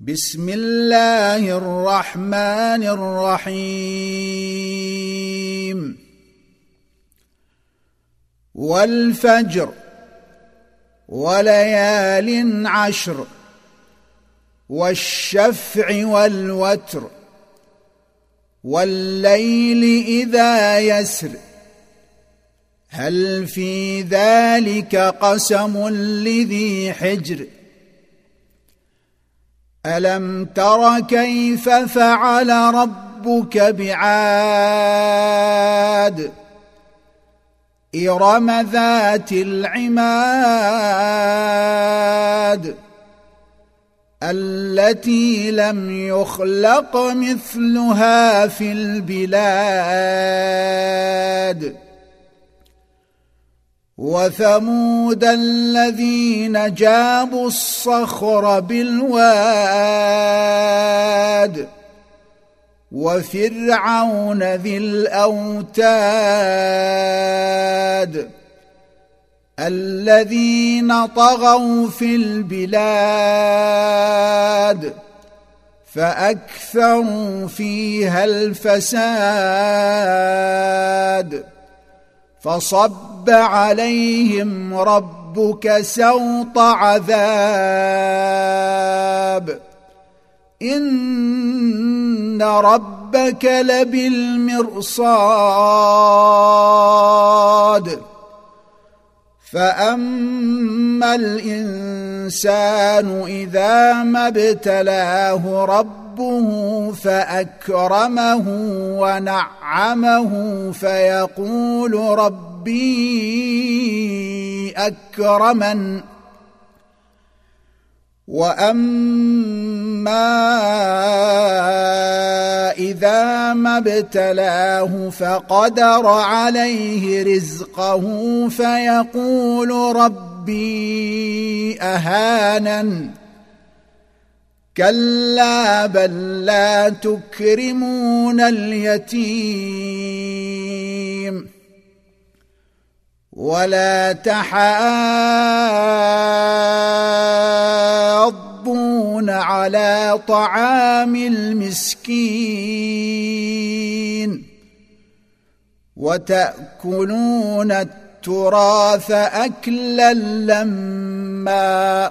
بسم الله الرحمن الرحيم. والفجر وليال عشر والشفع والوتر والليل إذا يسر. هل في ذلك قسم لذي حجر؟ ألم تر كيف فعل ربك بعاد؟ إرم ذات العماد التي لم يخلق مثلها في البلاد. وثمود الذين جابوا الصخر بالواد وفرعون ذي الأوتاد الذين طغوا في البلاد فأكثروا فيها الفساد فصب عليهم ربك سوط عذاب. إن ربك لبالمرصاد. فأما الإنسان إذا ما ابتلاه ربه فأكرمه ونعمه فيقول ربي أكرمن. وأما إذا ما ابتلاه فقدر عليه رزقه فيقول ربي أهانن. كلا بل لا تكرمون اليتيم ولا تحاضون على طعام المسكين وتأكلون التراث أكلا لما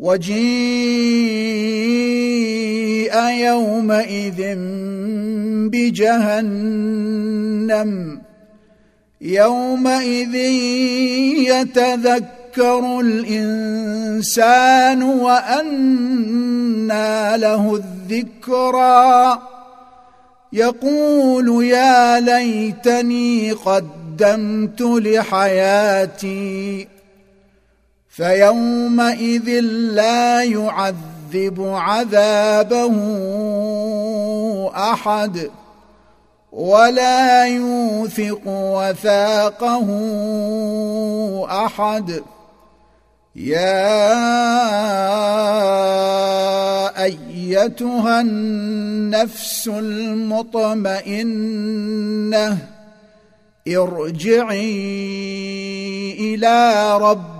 وجيء يومئذ بجهنم. يومئذ يتذكر الإنسان وأنى له الذكرى. يقول يا ليتني قدمت لحياتي فيومئذ لا يعذب عذابه أحد ولا يوثق وثاقه أحد. يا أيتها النفس المطمئنة ارجعي إلى ربك